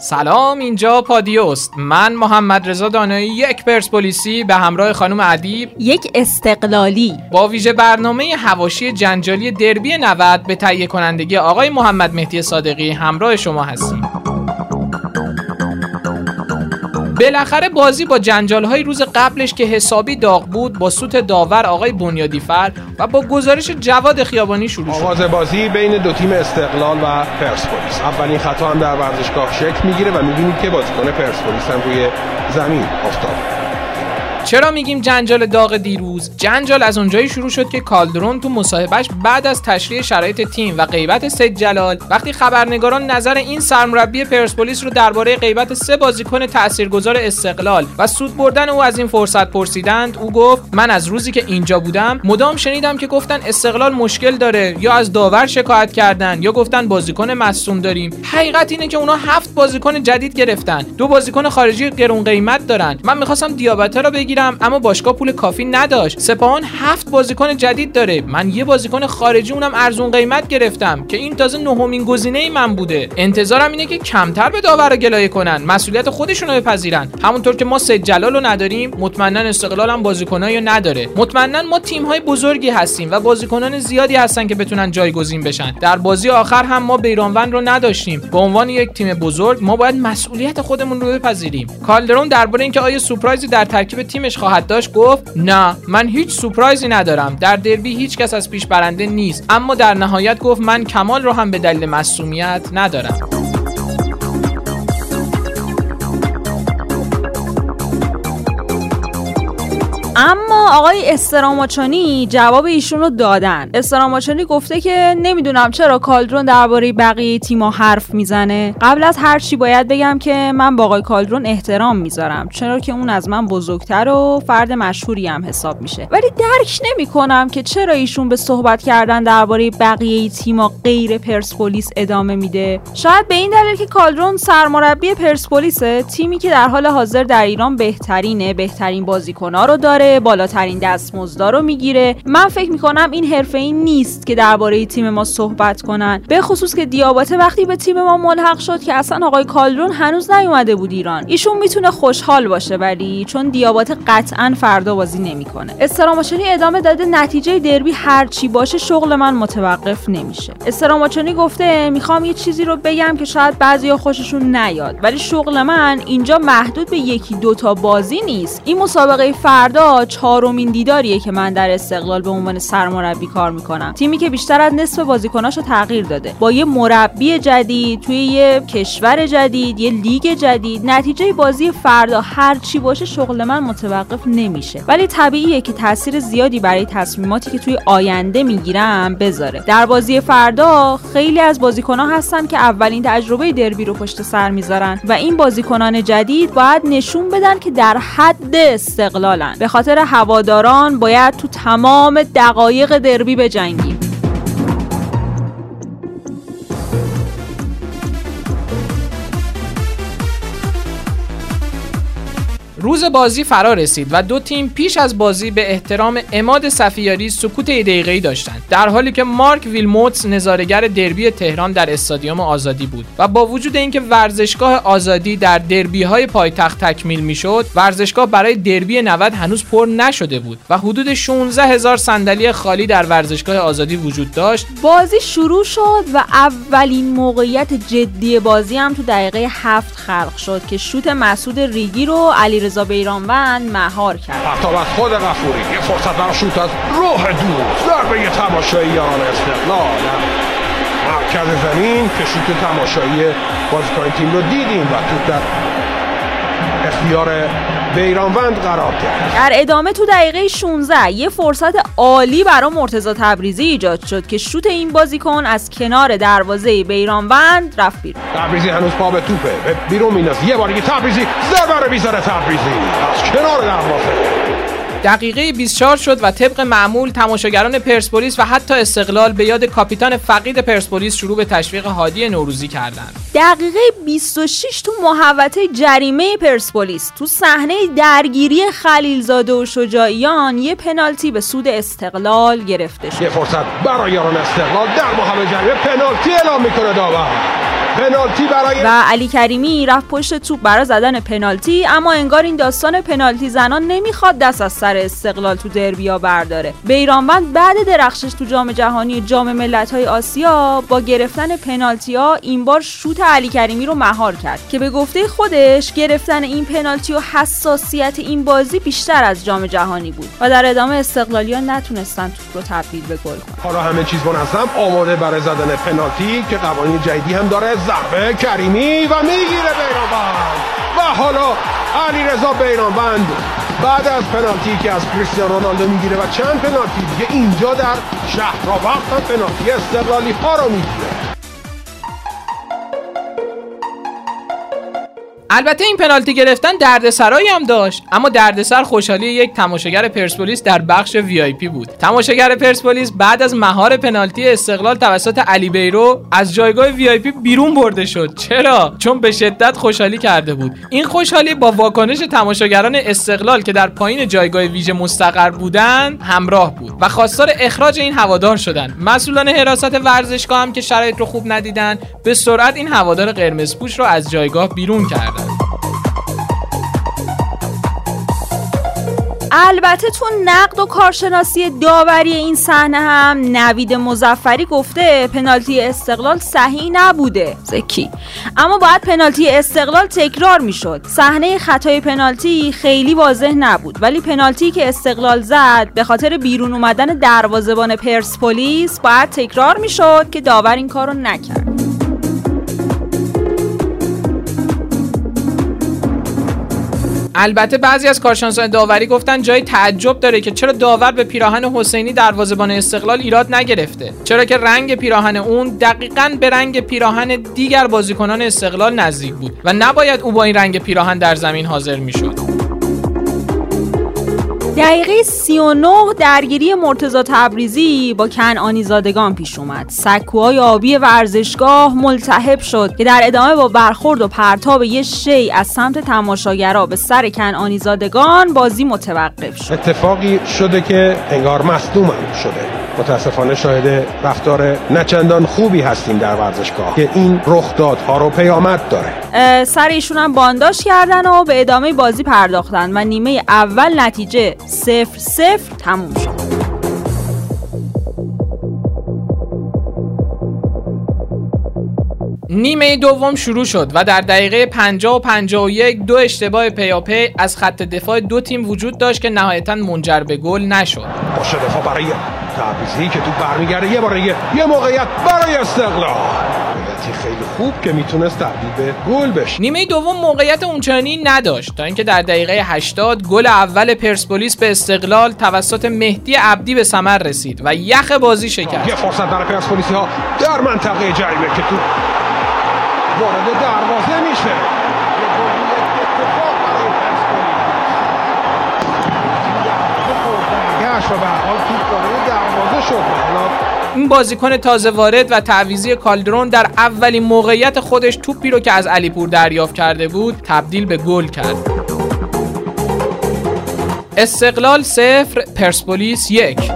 سلام اینجا پادیوست من محمد رضا دانایی یک پرسپولیسی به همراه خانم ادیب. یک استقلالی. با ویژه برنامه هواشی جنجالی دربی 90 به تهیه کنندگی آقای محمد مهدی صادقی همراه شما هستیم. بالاخره بازی با جنجال های روز قبلش که حسابی داغ بود با سوت داور آقای بنیادیفر و با گزارش جواد خیابانی شروع شد. آغاز بازی بین دو تیم استقلال و پرسپولیس. اولین خطا هم در ورزشگاه شکل می‌گیره و می‌بینید که بازیکن پرسپولیس هم روی زمین افتاد. چرا میگیم جنجال داغ دیروز؟ جنجال از اونجایی شروع شد که کالدرون تو مصاحبهش بعد از تشریح شرایط تیم و غیبت سید جلال وقتی خبرنگاران نظر این سرمربی پرسپولیس رو درباره غیبت سه بازیکن تاثیرگذار استقلال و سود بردن او از این فرصت پرسیدند او گفت من از روزی که اینجا بودم مدام شنیدم که گفتن استقلال مشکل داره یا از داور شکایت کردن یا گفتن بازیکن مصوم داریم. حقیقت اینه که اونا هفت بازیکن جدید گرفتن. دو بازیکن خارجی گرون قیمت دارن. من می‌خواستم دیابته رو بگیرم. اما باشگاه پول کافی نداشت. سپاهان هفت بازیکن جدید داره. من یه بازیکن خارجی اونم ارزون قیمت گرفتم که این تازه نهمین گزینه من بوده. انتظارم اینه که کمتر به داور گلایه کنن. مسئولیت خودشون رو بپذیرن. همونطور که ما سید جلال رو نداریم مطمئنا استقلال هم بازیکنایی نداره. مطمئنا ما تیم های بزرگی هستیم و بازیکنان زیادی هستن که بتونن جایگزین بشن. در بازی آخر هم ما بیرانوند رو نداشتیم. به عنوان یک تیم بزرگ ما باید مسئولیت خودمون رو بپذیریم. کالدرون درباره اینکه آیا سورپرایزی در ترکیب تیمش خواهد داشت گفت نه من هیچ سورپرایزی ندارم در دربی هیچ کس از پیش برنده نیست. اما در نهایت گفت من کمال رو هم به دلیل مصومیت ندارم. اما آقای استراماچانی جواب ایشون رو دادن. استراماچانی گفته که نمی‌دونم چرا کالدرون درباره بقیه تیما حرف می‌زنه. قبل از هر چی باید بگم که من با آقای کالدرون احترام می‌ذارم چرا که اون از من بزرگتر و فرد مشهوری هم حساب میشه. ولی درک نمی‌کنم که چرا ایشون به صحبت کردن درباره بقیه تیما غیر پرسپولیس ادامه میده. شاید به این دلیل که کالدرون سرمربی پرسپولیسه تیمی که در حال حاضر در ایران بهترینه بهترین بازیکنها رو داره. بالاترین دستمزدا رو می‌گیره. من فکر می‌کنم این حرفه ای نیست که درباره تیم ما صحبت کنن. به خصوص که دیاباته وقتی به تیم ما ملحق شد که اصلا آقای کالدرون هنوز نیومده بود ایران. ایشون می‌تونه خوشحال باشه ولی چون دیاباته قطعا فردا بازی نمی‌کنه. استراماچونی ادامه داده نتیجه دربی هر چی باشه شغل من متوقف نمیشه. استراماچونی گفته می‌خوام یه چیزی رو بگم که شاید بعضیا خوششون نیاد. ولی شغل من اینجا محدود به یکی دوتا بازی نیست. این مسابقه فردا چهارمین دیداریه که من در استقلال به عنوان سرمربی کار می‌کنم. تیمی که بیشتر از نصف بازیکناشو تغییر داده. با یه مربی جدید توی یه کشور جدید یه لیگ جدید نتیجه بازی فردا هر چی باشه شغل من متوقف نمیشه. ولی طبیعیه که تاثیر زیادی برای تصمیماتی که توی آینده می‌گیرم بذاره. در بازی فردا خیلی از بازیکنها هستن که اولین تجربه دربی رو پشت سر می‌ذارن و این بازیکنان جدید باید نشون بدن که در حد استقلالن. به خاطر هواداران باید تو تمام دقایق دربی بجنگیم. روز بازی فرا رسید و دو تیم پیش از بازی به احترام اماد صفیاری سکوت دقیقه‌ای داشتند در حالی که مارک ویلموتس نظارگر دربی تهران در استادیوم آزادی بود و با وجود اینکه ورزشگاه آزادی در دربی های پایتخت تکمیل می‌شد ورزشگاه برای دربی 90 هنوز پر نشده بود و حدود 16 هزار صندلی خالی در ورزشگاه آزادی وجود داشت. بازی شروع شد و اولین موقعیت جدی بازی هم تو دقیقه هفت خلق شد که شوت مسعود ریگی رو علی علیرضا بیرانوند مهار کرد. حتی از خود غفوری یه فرصت برای شوت از روح دور ضربه تماشایی یاران استقلال. مرکز زمین که شوت تماشایی بازیکن تیم رو دیدیم و تو در اختیار بیرانوند قرار کرد در ادامه تو دقیقه 16 یه فرصت عالی برای مرتضی تبریزی ایجاد شد که شوت این بازیکن از کنار دروازه بیرانوند رفت بیرون. تبریزی هنوز پا به توپه. بیرون میندازه. یه بار دیگه تبریزی رو می‌ذاره تبریزی. از کنار دروازه. دقیقه 24 شد و طبق معمول تماشاگران پرسپولیس و حتی استقلال به یاد کاپیتان فقید پرسپولیس شروع به تشویق هادی نوروزی کردند. دقیقه 26 تو محوطه جریمه پرسپولیس تو صحنه درگیری خلیلزاده و شجاعیان یه پنالتی به سود استقلال گرفته شد. یه فرصت برای یاران استقلال در محوطه جریمه پنالتی اعلام می‌کنه داور. پنالتی برای و علی کریمی رفت پشت توپ برای زدن پنالتی اما انگار این داستان پنالتی زنان نمی‌خواد دست از سر استقلال تو دربیا برداره. بیرانوند بعد درخشش تو جام جهانی جام ملت‌های آسیا با گرفتن پنالتی ها این بار شوت علی کریمی رو مهار کرد که به گفته خودش گرفتن این پنالتی و حساسیت این بازی بیشتر از جام جهانی بود و در ادامه استقلالیان نتونستن توپ رو تبدیل به گل کنن. حالا همه چیز منظم آماده برای زدن پنالتی که قوانین جدیدی هم داره. ضربه کریمی و می‌گیره بیرانوند و حالا علی رضا بیرانوند بعد از پنالتی که از کریستیانو رونالدو می‌گیره و چند پنالتی دیگه اینجا در شهر وقت پنالتی استقلالی ها رو می‌گیره. البته این پنالتی گرفتن دردسرایی هم داشت اما دردسر خوشحالی یک تماشاگر پرسپولیس در بخش وی بود. تماشاگر پرسپولیس بعد از مهار پنالتی استقلال توسط علی بیرو از جایگاه وی بیرون برده شد. چرا؟ چون به شدت خوشحالی کرده بود. این خوشحالی با واکنش تماشاگران استقلال که در پایین جایگاه ویژه مستقر بودند همراه بود و خواستار اخراج این هوادار شدند مسئولان حراست ورزشگاه هم که شرایط رو خوب ندیدن به سرعت این هوادار قرمزپوش رو از جایگاه بیرون کردند البته تو نقد و کارشناسی داوری این صحنه هم نوید مزفری گفته پنالتی استقلال صحیح نبوده. زکی. اما باید پنالتی استقلال تکرار می‌شد. صحنه خطای پنالتی خیلی واضح نبود. ولی پنالتی که استقلال زد به خاطر بیرون اومدن دروازهبان پرسپولیس باید تکرار می‌شد که داور این کارو نکرد. البته بعضی از کارشناسان داوری گفتن جای تعجب داره که چرا داور به پیراهن حسینی دروازه‌بان استقلال ایراد نگرفته؟ چرا که رنگ پیراهن اون دقیقا به رنگ پیراهن دیگر بازیکنان استقلال نزدیک بود و نباید او با این رنگ پیراهن در زمین حاضر می‌شد. دقیقه 39 درگیری مرتزا تبریزی با کنعانی زادگان پیش اومد. سکوهای آبی ورزشگاه ملتهب شد که در ادامه با برخورد و پرتاب یه شی از سمت تماشاگرها به سر کنعانی زادگان بازی متوقف شد. اتفاقی شده که انگار مصدوم شده. متاسفانه شاهد رفتار نچندان خوبی هستیم در ورزشگاه که این رخدادها رو پیامد داره. سر ایشون هم بانداش کردن و به ادامه بازی پرداختن و نیمه اول نتیجه صفر صفر تموم شد. نیمه دوم شروع شد و در دقیقه 50 و 51 دو اشتباه پیاپی از خط دفاع دو تیم وجود داشت که نهایتا منجر به گل نشد. باشه دفاع برای تعویضی که تو برمیگرده یه بار یه موقعیت برای استقلال. خیلی خوب که می‌تونست تبدیل به گل بشه. نیمه دوم موقعیت اونچنانی نداشت تا اینکه در دقیقه 80 گل اول پرسپولیس به استقلال توسط مهدی عبدی به ثمر رسید و یخ بازی شکست. یه فرصت برای پرسپولیسی ها در منطقه جریمه که تو وارد دروازه میشه این بازیکن تازه وارد و تعویزی کالدرون در اولین موقعیت خودش توپی رو که از علیپور دریافت کرده بود تبدیل به گل کرد. استقلال صفر پرسپولیس یک.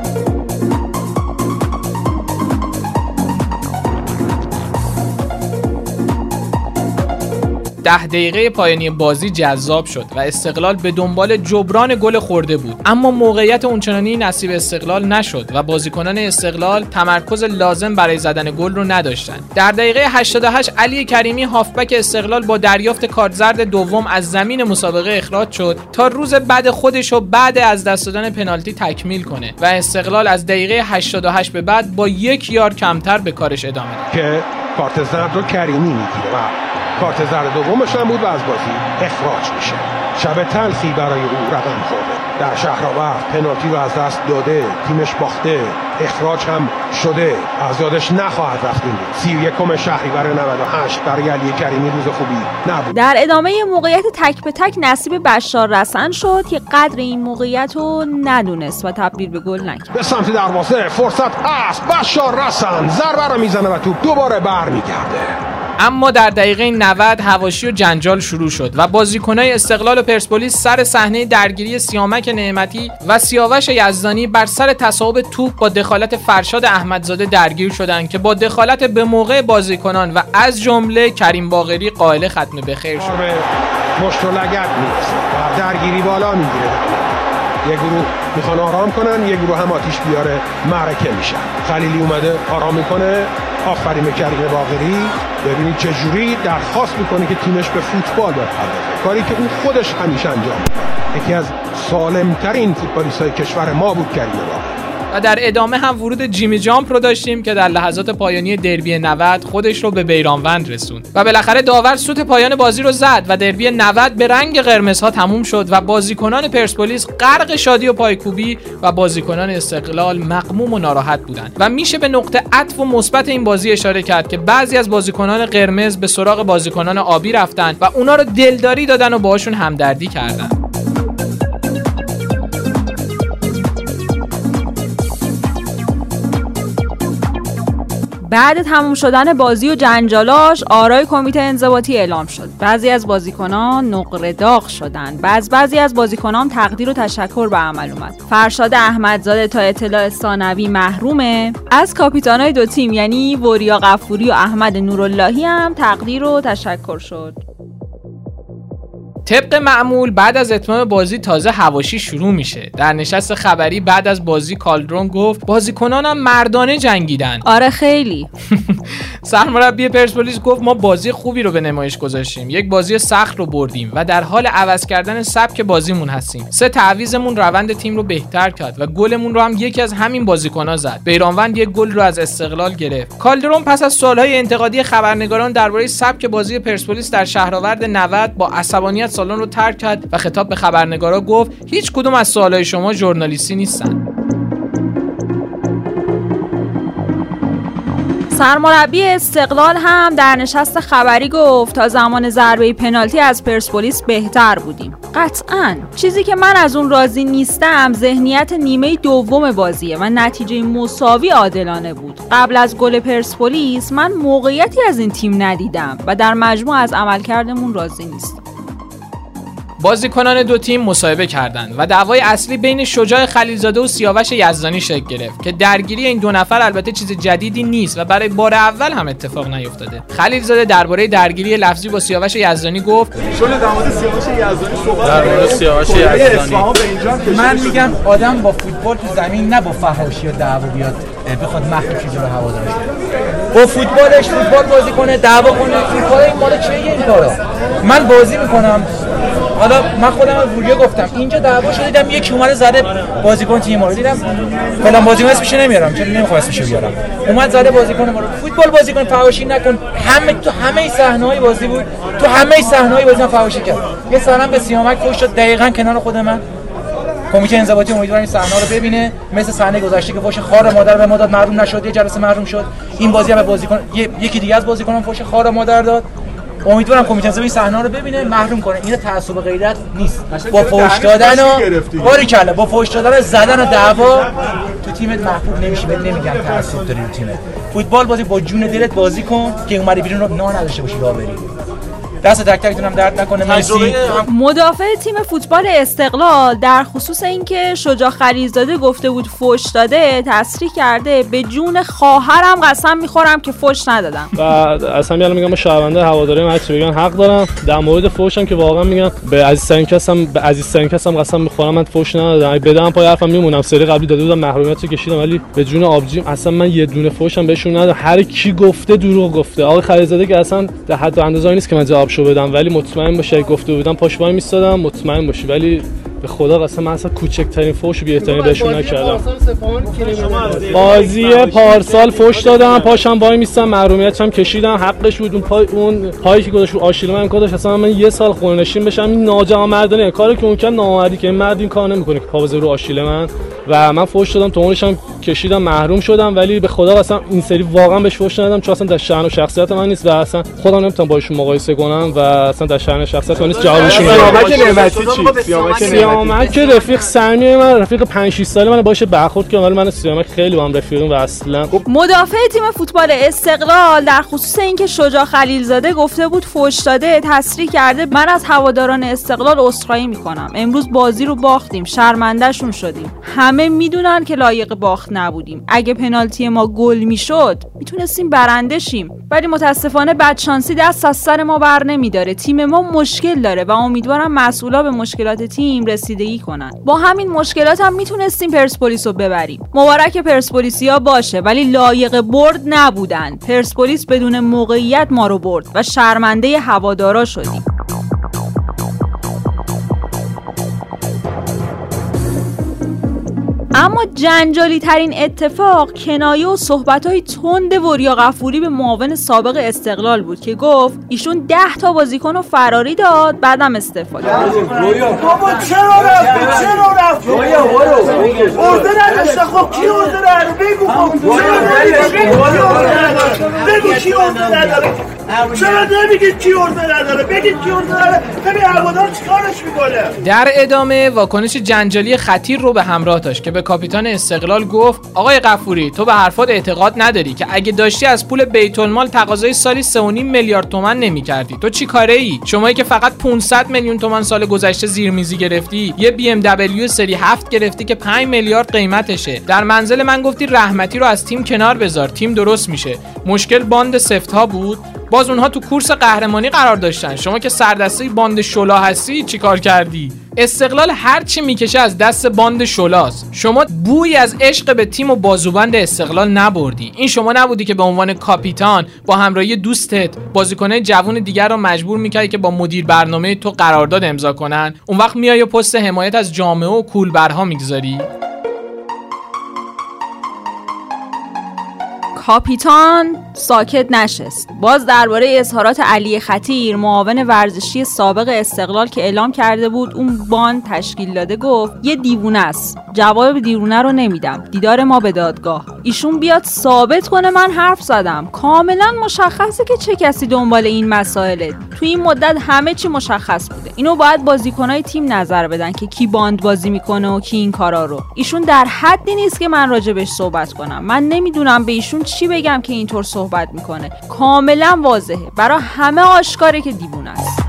ده دقیقه پایانی بازی جذاب شد و استقلال به دنبال جبران گل خورده بود. اما موقعیت اونچنانی نصیب استقلال نشد و بازیکنان استقلال تمرکز لازم برای زدن گل رو نداشتند. در دقیقه 88 علی کریمی هافبک استقلال با دریافت کارت زرد دوم از زمین مسابقه اخراج شد تا روز بعد خودش رو بعد از دست دادن پنالتی تکمیل کنه و استقلال از دقیقه 88 به بعد با یک یار کمتر به کارش ادامه داد. که کارت زرد رو کریمی می‌گیره. کارت زرد دومش هم بود و از بازی اخراج میشه. شب تلخی برای او رقم خورده. در شهرآورد پنالتی رو از دست داده تیمش باخته اخراج هم شده. از یادش نخواهد رفت این سی و یکم شهری برای 98 برای علی کریمی روز خوبی نبود. در ادامه موقعیت تک به تک نصیب بشار رسن شد که قدر این موقعیت رو ندونست و تبدیل به گل نکرد. به سمت دروازه فرصت هست. بشار رسن ضربه رو می‌زنه و توپ دوباره برمیگرده. اما در دقیقه 90 هواشی و جنجال شروع شد و بازیکنای استقلال و پرسپولیس سر صحنه درگیری سیامک نعمتی و سیاوش یزدانی بر سر تصاحب توپ با دخالت فرشاد احمدزاده درگیر شدند که با دخالت به موقع بازیکنان و از جمله کریم باقری قائل ختم به خیر شد. مشت و نیست. درگیری بالا می‌گیره. یه گروه می‌خوان آرام کنن یه گروه هم آتیش بیاره معرکه میشن. خلیلی اومده آرام می‌کنه. آفرین کریم باقری. ببینید چه جوری درخواست می‌کنه که تیمش به فوتبال بپردازه. کاری که اون خودش همیشه انجام میده یکی از سالمترین فوتبالیست های کشور ما بود کریم باقری. و در ادامه هم ورود جیمی جامپ رو داشتیم که در لحظات پایانی دربی 90 خودش رو به بیرانوند رسوند. و بالاخره داور سوت پایان بازی رو زد و دربی 90 به رنگ قرمزها تموم شد و بازیکنان پرسپولیس غرق شادی و پایکوبی و بازیکنان استقلال مقموم و ناراحت بودند. و میشه به نقطه عطف و مثبت این بازی اشاره کرد که بعضی از بازیکنان قرمز به سراغ بازیکنان آبی رفتن و اونا رو دلداری دادن و باهاشون همدردی کردن. بعد تموم شدن بازی و جنجالاش آرای کمیته انضباطی اعلام شد. بعضی از بازیکنان نقره داغ شدند بعض بعضی از بازیکنان تقدیر و تشکر به عمل اومد. فرشاد احمدزاده تا اطلاع ثانوی محرومه. از کاپیتانای دو تیم یعنی وریا غفوری و احمد نوراللهی هم تقدیر و تشکر شد. طبق معمول بعد از اتمام بازی تازه هواشی شروع میشه. در نشست خبری بعد از بازی کالدرون گفت بازیکنانم مردانه جنگیدن. آره خیلی. سرمربی پرسپولیس گفت ما بازی خوبی رو به نمایش گذاشتیم. یک بازی سخت رو بردیم و در حال عوض کردن سبک بازیمون هستیم. سه تعویزمون روند تیم رو بهتر کرد و گلمون رو هم یکی از همین بازیکن‌ها زد. بیرانوند یک گل رو از استقلال گرفت. کالدرون پس از سالهای انتقادی خبرنگاران درباره سبک بازی پرسپولیس در شهرآورد 90 با عصبانیت سالن رو ترک کرد و خطاب به خبرنگارا گفت هیچ کدوم از سوالای شما ژورنالیستی نیستن. سرمربی استقلال هم در نشست خبری گفت تا زمان ضربه پنالتی از پرسپولیس بهتر بودیم. قطعا. چیزی که من از اون راضی نیستم ذهنیت نیمه دوم بازیه و نتیجه مساوی عادلانه بود. قبل از گل پرسپولیس من موقعیتی از این تیم ندیدم و در مجموع از عملکردمون راضی نیستم. بازیکنان دو تیم مصاحبه کردند و دعوای اصلی بین شجاع خلیلزاده و سیاوش یزدانی شکل گرفت که درگیری این دو نفر البته چیز جدیدی نیست و برای بار اول هم اتفاق نیفتاده. خلیلزاده درباره درگیری لفظی با سیاوش یزدانی گفت چون در مورد سیاوش یزدانی صحبت در سیاوش یزدانی. من میگم آدم با فوتبال تو زمین نه با فحاشی و دعوا بیاد. بخواد مخفی چیزی رو هوادارش با فوتبالش فوتبال بازی کنه دعوا کنه فوتبال این مال چیه این کارا؟ من بازی می‌کنم. حالا من خودم از ویدیو گفتم اینجا دعوا شده دیدم یکی اومده زده بازیکن تیم ما دیدم فلان بازیکن اسمش نمیارم چون نمی‌خوام اسمش بیارم؟ اومد زده بازیکن ما رو. فوتبال بازیکن فحاشی نکن. همه تو همه صحنه‌های بازی بود. تو همه صحنه‌های بازی فحاشی کرد یه صحنه به سیامک فوش شد دقیقاً کنار خود من. کمیته انضباطی امیدوارم این صحنه رو ببینه. مثل صحنه گذشته که فوش خار مادر به ما داد محروم نشد یه جلسه محروم شد. این بازی هم به بازیکن یکی دیگه از بازیکنان فوش خار مادر داد. امیدوارم کمیته انضباطی صحنه رو ببینه محروم کنه. این تعصب غیرت نیست. با فوش دادن و باری کله با فوش دادن زدن و دعوا. تو تیمت محبوب نمیشی بهت نمیگم تعصب داری تو تیمت. فوتبال بازی با جون دلت بازی کن که اومدی بیرون رو نه نداشته باشی راه بری. دست تک تکتونم درد نکنه مرسی. مدافع تیم فوتبال استقلال در خصوص اینکه شجاع خلیزاده گفته بود فوش داده تصریح کرده. به جون خواهرم قسم می‌خورم که فوش ندادم. و اصلا میگم میگم شهرونده هواداری مچ بگن حق دارم. در مورد فوشم که واقعا میگم به عزیزترین کسم به عزیزترین کسم قسم می‌خورم من فوش ندادم. بدم پای حرفم میمونم. سری قبلی داده بودم محرومیت رو کشیدم ولی به جون آبجیم اصلا من یه دونه فوشم بهشون ندادم. هر کی گفته دروغ گفته. آقای خلیزاده که اصلا در حد و اندازه نیست که من جواب شو بدم ولی مطمئن باشه گفته بودم پاش وای میستادم مطمئن باشی. ولی به خدا قسم من اصلا کوچکترین فوش بی احترامی بهشون نکردم بازی پارسال فوش دادم پاشم وای میستم محرومیت هم کشیدم حقش بود اون پای اون پایی که گذاشت آشیل من کادش اصلا من یه سال خونه نشین بشم این ناجوانمردانه کاری که اون کن نامردی که این مرد این کار نمی‌کنه که پا رو آشیل من و من فوش دادم تو اونش هم کشیدم محروم شدم ولی به خدا اصلا این سری واقعا بهش فوش ندادم چون اصلا در شأن و شخصیت من نیست و اصلا خودم نمی‌تونم باشون مقایسه کنم و اصلا در شأن شخصیت من نیست جوابشون سیامک که رفیق صمیمی من رفیق 5 6 ساله من باشه برخورد که ولی من سیامک خیلی با هم رفیقیم و اصلا. مدافع تیم فوتبال استقلال در خصوص اینکه شجاع خلیلزاده گفته بود فوش داده تصریح کرده. من از هواداران استقلال عذرخواهی می‌کنم. امروز بازی رو باختیم شرمندهشون شدیم. همه می‌دونن که لایق باخت نبودیم. اگه پنالتی ما گل می‌شد می‌تونستیم برنده شیم. ولی متاسفانه بدشانسی دست از سر ما بر نمیداره. تیم ما مشکل داره و امیدوارم مسئولا به مشکلات تیم رسیدگی کنن. با همین مشکلات هم می‌تونستیم پرسپولیس رو ببریم. مبارک پرسپولیسیا باشه ولی لایق برد نبودن. پرسپولیس بدون موقعیت ما رو برد و شرمنده هوادارا شدیم. اما جنجالی ترین اتفاق کنایه و صحبت های تند وریا غفوری به معاون سابق استقلال بود که گفت ایشون ده تا بازیکن رو فراری داد بعدم استفاده بابا چرا رفت چرا رفت ارده نداشته. خب کی ارده نداره؟ بگو خب. بگو کی ارده نداره؟ چرا نمیگید کی ارده نداره؟ بگید کی ارده نداره. ببین هوادار چیکارش می‌کنه؟ در ادامه واکنش جنجالی خطیر رو به همراه داشت که به کاپیتان استقلال گفت آقای قفوری تو به حرفات اعتقاد نداری که اگه داشتی از پول بیت المال تقاضای سالی 3.5 میلیارد تومن نمی‌کردی. تو چی کاره ای شمایی که فقط 500 میلیون تومن سال گذشته زیرمیزی گرفتی یه بی ام دبلیو سری 7 گرفتی که 5 میلیارد قیمتشه. در منزل من گفتی رحمتی رو از تیم کنار بذار تیم درست میشه. مشکل باند سفت ها بود؟ باز اونها تو کورس قهرمانی قرار داشتن. شما که سردسته باند شلا هستی چیکار کردی؟ استقلال هر چی می‌کشه از دست باند شلاست. شما بوی از عشق به تیم و بازوبند استقلال نبردی. این شما نبودی که به عنوان کاپیتان با همراهی دوستت بازیکنه جوون دیگر رو مجبور می‌کردی که با مدیر برنامه تو قرارداد امضا کنن. اون وقت میای پست حمایت از جامعه و کولبرها می‌گذاری. کاپیتان ساکت نشست. باز درباره اظهارات علی خطیر معاون ورزشی سابق استقلال که اعلام کرده بود اون بان تشکیل داده گفت یه دیوونه است. جواب دیوونه رو نمیدم. دیدار ما به دادگاه. ایشون بیاد ثابت کنه من حرف زدم. کاملا مشخصه که چه کسی دنبال این مسائله. تو این مدت همه چی مشخص بوده. اینو باید بازیکنای تیم نظر بدن که کی باند بازی می‌کنه و کی این کارا رو. ایشون در حدی نیست که من راجبش صحبت کنم. من نمی‌دونم به ایشون چی بگم که اینطور صحبت می‌کنه. کاملا واضحه. برای همه آشکاره که دیوونه است.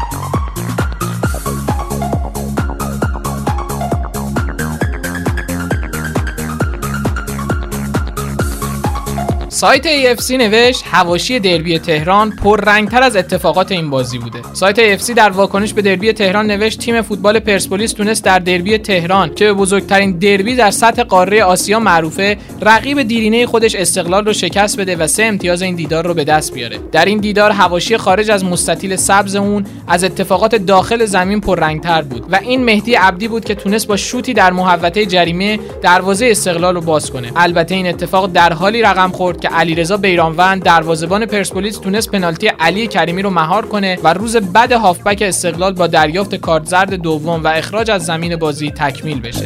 سایت AFC نوشت هواشی دربی تهران پر رنگتر از اتفاقات این بازی بوده. سایت AFC در واکنش به دربی تهران نوشت تیم فوتبال پرسپولیس تونست در دربی تهران که به بزرگترین دربی در سطح قاره آسیا معروفه رقیب دیرینه خودش استقلال رو شکست بده و سه امتیاز این دیدار رو به دست بیاره. در این دیدار هواشی خارج از مستطیل سبز اون از اتفاقات داخل زمین پر رنگتر بود و این مهدی عبدی بود که تونست با شوتی در محوطه جریمه دروازه استقلال رو باز کنه. البته این اتفاق در حالی رقم خورد که علیرضا بیرانوند دروازه‌بان پرسپولیس تونست پنالتی علی کریمی رو مهار کنه و روز بعد هافبک استقلال با دریافت کارت زرد دوم و اخراج از زمین بازی تکمیل بشه.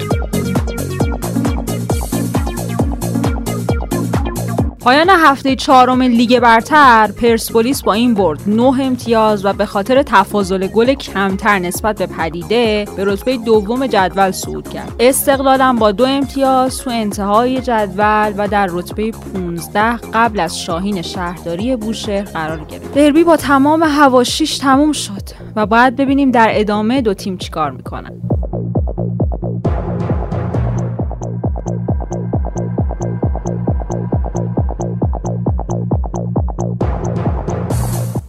پایان هفته چهارم لیگ برتر پرسپولیس با این برد 9 امتیاز و به خاطر تفاضل گل کمتر نسبت به پدیده به رتبه دوم جدول صعود کرد. استقلالم با دو امتیاز تو انتهای جدول و در رتبه 15 قبل از شاهین شهرداری بوشهر قرار گرفت. دربی با تمام هواشیش تموم شد و باید ببینیم در ادامه دو تیم چیکار می‌کنن.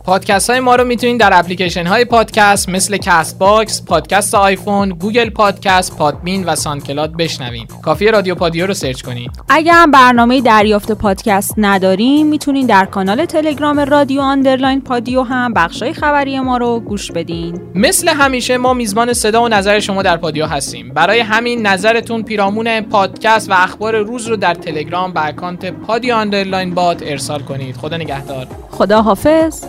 پادکست های ما رو می‌تونید در اپلیکیشن های پادکست مثل Castbox، پادکست آیفون، گوگل پادکست، Podbean و SoundCloud بشنوید. کافی رادیو پادیو رو search کنید. اگر هم برنامه دریافت پادکست ندارین می‌تونید در کانال تلگرام رادیو underline پادیو هم بخشای خبری ما رو گوش بدین. مثل همیشه ما میزبان صدا و نظر شما در پادیو هستیم. برای همین نظرتون پیرامون پادکست و اخبار روز رو در تلگرام به اکانت پادیو underline bot ارسال کنید. خدا نگهدار. خدا حافظ.